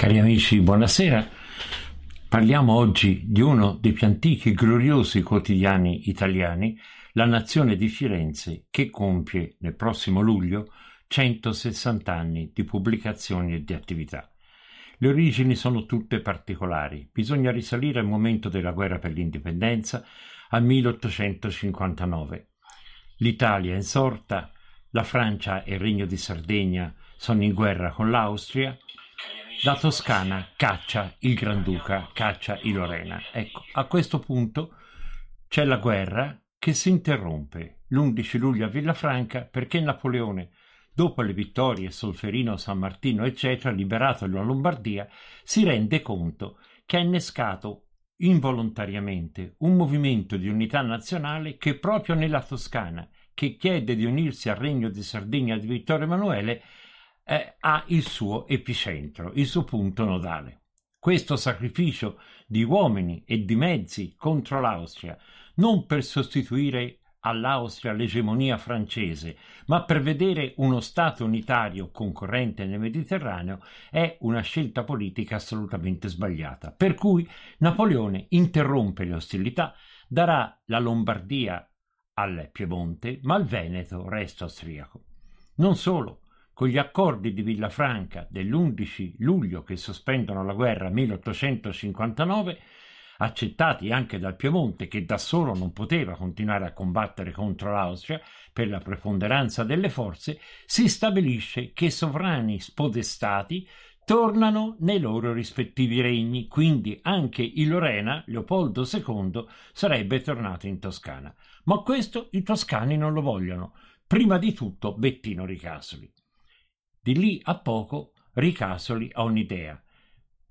Cari amici, buonasera. Parliamo oggi di uno dei più antichi e gloriosi quotidiani italiani, La Nazione di Firenze, che compie nel prossimo luglio 160 anni di pubblicazioni e di attività. Le origini sono tutte particolari. Bisogna risalire al momento della guerra per l'indipendenza, al 1859. L'Italia è insorta, la Francia e il Regno di Sardegna sono in guerra con l'Austria, la Toscana caccia il Granduca, caccia i Lorena. Ecco, a questo punto c'è la guerra che si interrompe l'11 luglio a Villafranca perché Napoleone, dopo le vittorie Solferino, San Martino, eccetera, liberato la Lombardia, si rende conto che ha innescato involontariamente un movimento di unità nazionale che proprio nella Toscana, che chiede di unirsi al regno di Sardegna di Vittorio Emanuele, eh, ha il suo epicentro, il suo punto nodale. Questo sacrificio di uomini e di mezzi contro l'Austria, non per sostituire all'Austria l'egemonia francese, ma per vedere uno Stato unitario concorrente nel Mediterraneo, è una scelta politica assolutamente sbagliata. Per cui Napoleone interrompe le ostilità, darà la Lombardia al Piemonte, ma il Veneto resta austriaco. Non solo, con gli accordi di Villafranca dell'11 luglio che sospendono la guerra 1859, accettati anche dal Piemonte che da solo non poteva continuare a combattere contro l'Austria per la preponderanza delle forze, si stabilisce che sovrani spodestati tornano nei loro rispettivi regni, quindi anche il Lorena, Leopoldo II, sarebbe tornato in Toscana. Ma questo i toscani non lo vogliono, prima di tutto Bettino Ricasoli. Di lì a poco Ricasoli ha un'idea,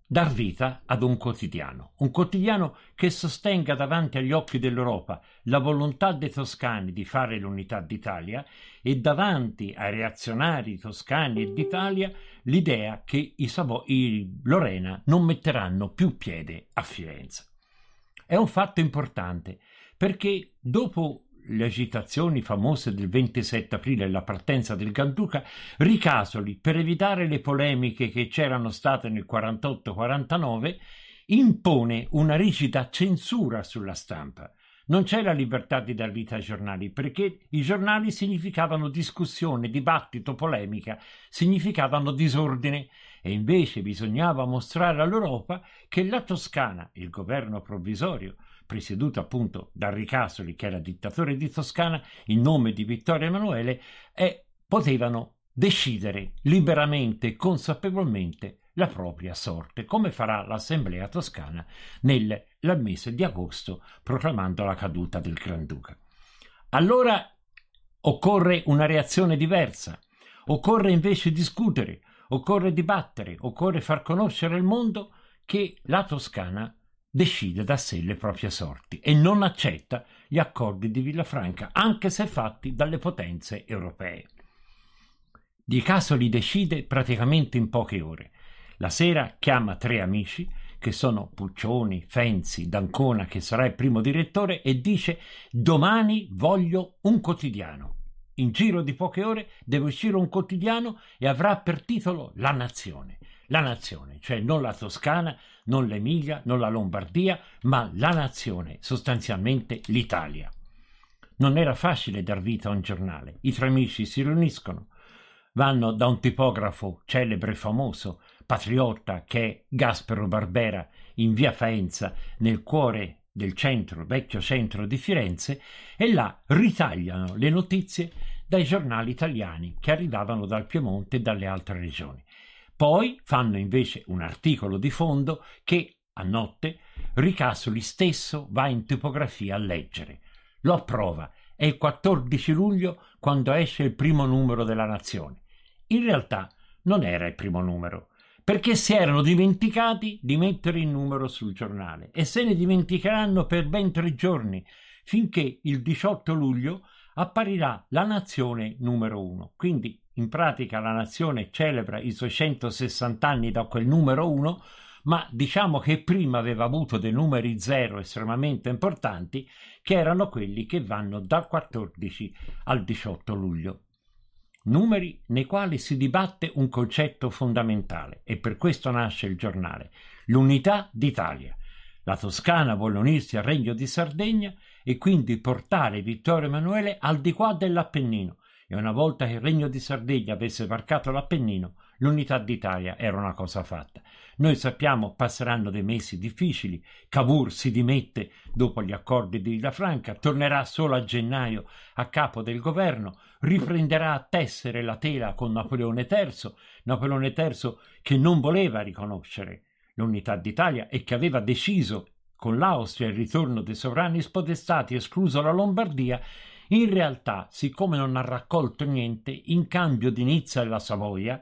dar vita ad un quotidiano, un quotidiano che sostenga davanti agli occhi dell'Europa la volontà dei toscani di fare l'unità d'Italia e davanti ai reazionari toscani e d'Italia l'idea che i, Savo- Lorena non metteranno più piede a Firenze. È un fatto importante perché dopo le agitazioni famose del 27 aprile e la partenza del Ganduca, Ricasoli, per evitare le polemiche che c'erano state nel 48-49, impone una rigida censura sulla stampa. Non c'è la libertà di dar vita ai giornali, perché i giornali significavano discussione, dibattito, polemica, significavano disordine, e invece bisognava mostrare all'Europa che la Toscana, il governo provvisorio, presieduto appunto da Ricasoli, che era dittatore di Toscana, in nome di Vittorio Emanuele, e potevano decidere liberamente e consapevolmente la propria sorte, come farà l'Assemblea toscana nel mese di agosto, proclamando la caduta del Granduca. Allora occorre una reazione diversa, occorre invece discutere, occorre dibattere, occorre far conoscere al mondo che la Toscana decide da sé le proprie sorti e non accetta gli accordi di Villafranca, anche se fatti dalle potenze europee. Di caso li decide praticamente in poche ore. La sera chiama tre amici, che sono Puccioni, Fenzi, D'Ancona, che sarà il primo direttore, e dice domani voglio un quotidiano. In giro di poche ore deve uscire un quotidiano e avrà per titolo La Nazione la nazione, cioè non la Toscana, non l'Emilia, non la Lombardia, ma la nazione, sostanzialmente l'Italia. Non era facile dar vita a un giornale. I tre amici si riuniscono, vanno da un tipografo celebre e famoso, patriotta, che è Gaspero Barbera, in via Faenza, nel cuore del centro, vecchio centro di Firenze, e là ritagliano le notizie dai giornali italiani che arrivavano dal Piemonte e dalle altre regioni. Poi fanno invece un articolo di fondo che, a notte, Ricasoli stesso va in tipografia a leggere. Lo approva. È il 14 luglio quando esce il primo numero della Nazione. In realtà non era il primo numero, perché si erano dimenticati di mettere il numero sul giornale e se ne dimenticheranno per ben tre giorni, finché il 18 luglio apparirà la Nazione numero uno. Quindi in pratica la nazione celebra i suoi 160 anni da quel numero 1, ma diciamo che prima aveva avuto dei numeri zero estremamente importanti, che erano quelli che vanno dal 14 al 18 luglio. numeri nei quali si dibatte un concetto fondamentale e per questo nasce il giornale, l'unità d'Italia. La Toscana unirsi al Regno di Sardegna e quindi portare Vittorio Emanuele al di qua dell'Appennino. E una volta che il Regno di Sardegna avesse varcato l'Appennino, l'unità d'Italia era una cosa fatta. Noi sappiamo passeranno dei mesi difficili, Cavour si dimette dopo gli accordi di Villafranca, tornerà solo a gennaio a capo del governo, riprenderà a tessere la tela con Napoleone III, Napoleone III che non voleva riconoscere l'unità d'Italia e che aveva deciso con l'Austria il ritorno dei sovrani spodestati, escluso la Lombardia, in realtà, siccome non ha raccolto niente, in cambio di Nizza e la Savoia,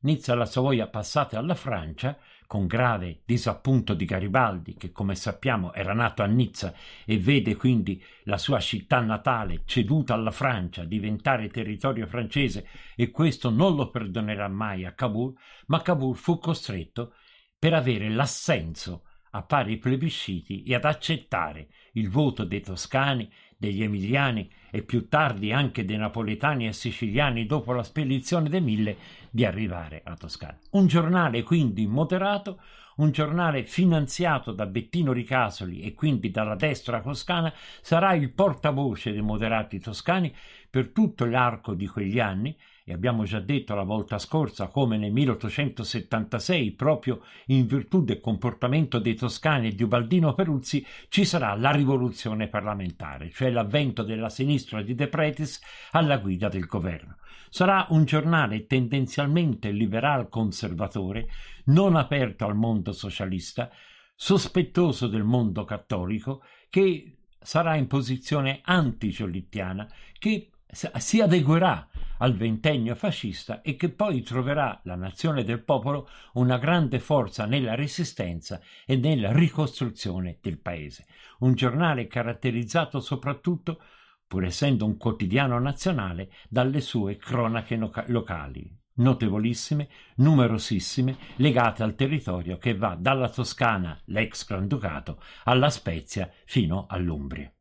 Nizza e la Savoia passate alla Francia, con grave disappunto di Garibaldi, che come sappiamo era nato a Nizza e vede quindi la sua città natale ceduta alla Francia, diventare territorio francese e questo non lo perdonerà mai a Cavour, ma Cavour fu costretto per avere l'assenso a fare i plebisciti e ad accettare il voto dei toscani, degli emiliani e più tardi anche dei napoletani e siciliani dopo la spedizione dei Mille di arrivare a Toscana. Un giornale quindi moderato, un giornale finanziato da Bettino Ricasoli e quindi dalla destra toscana, sarà il portavoce dei moderati toscani per tutto l'arco di quegli anni e abbiamo già detto la volta scorsa come nel 1876, proprio in virtù del comportamento dei toscani e di Ubaldino Peruzzi, ci sarà la rivoluzione parlamentare, cioè l'avvento della sinistra di De Pretis alla guida del governo. Sarà un giornale tendenzialmente liberal conservatore, non aperto al mondo socialista, sospettoso del mondo cattolico, che sarà in posizione anti-giolittiana, che si adeguerà al ventennio fascista e che poi troverà la nazione del popolo una grande forza nella resistenza e nella ricostruzione del paese. Un giornale caratterizzato soprattutto, pur essendo un quotidiano nazionale, dalle sue cronache locali, notevolissime, numerosissime, legate al territorio che va dalla Toscana, l'ex Granducato, alla Spezia fino all'Umbria.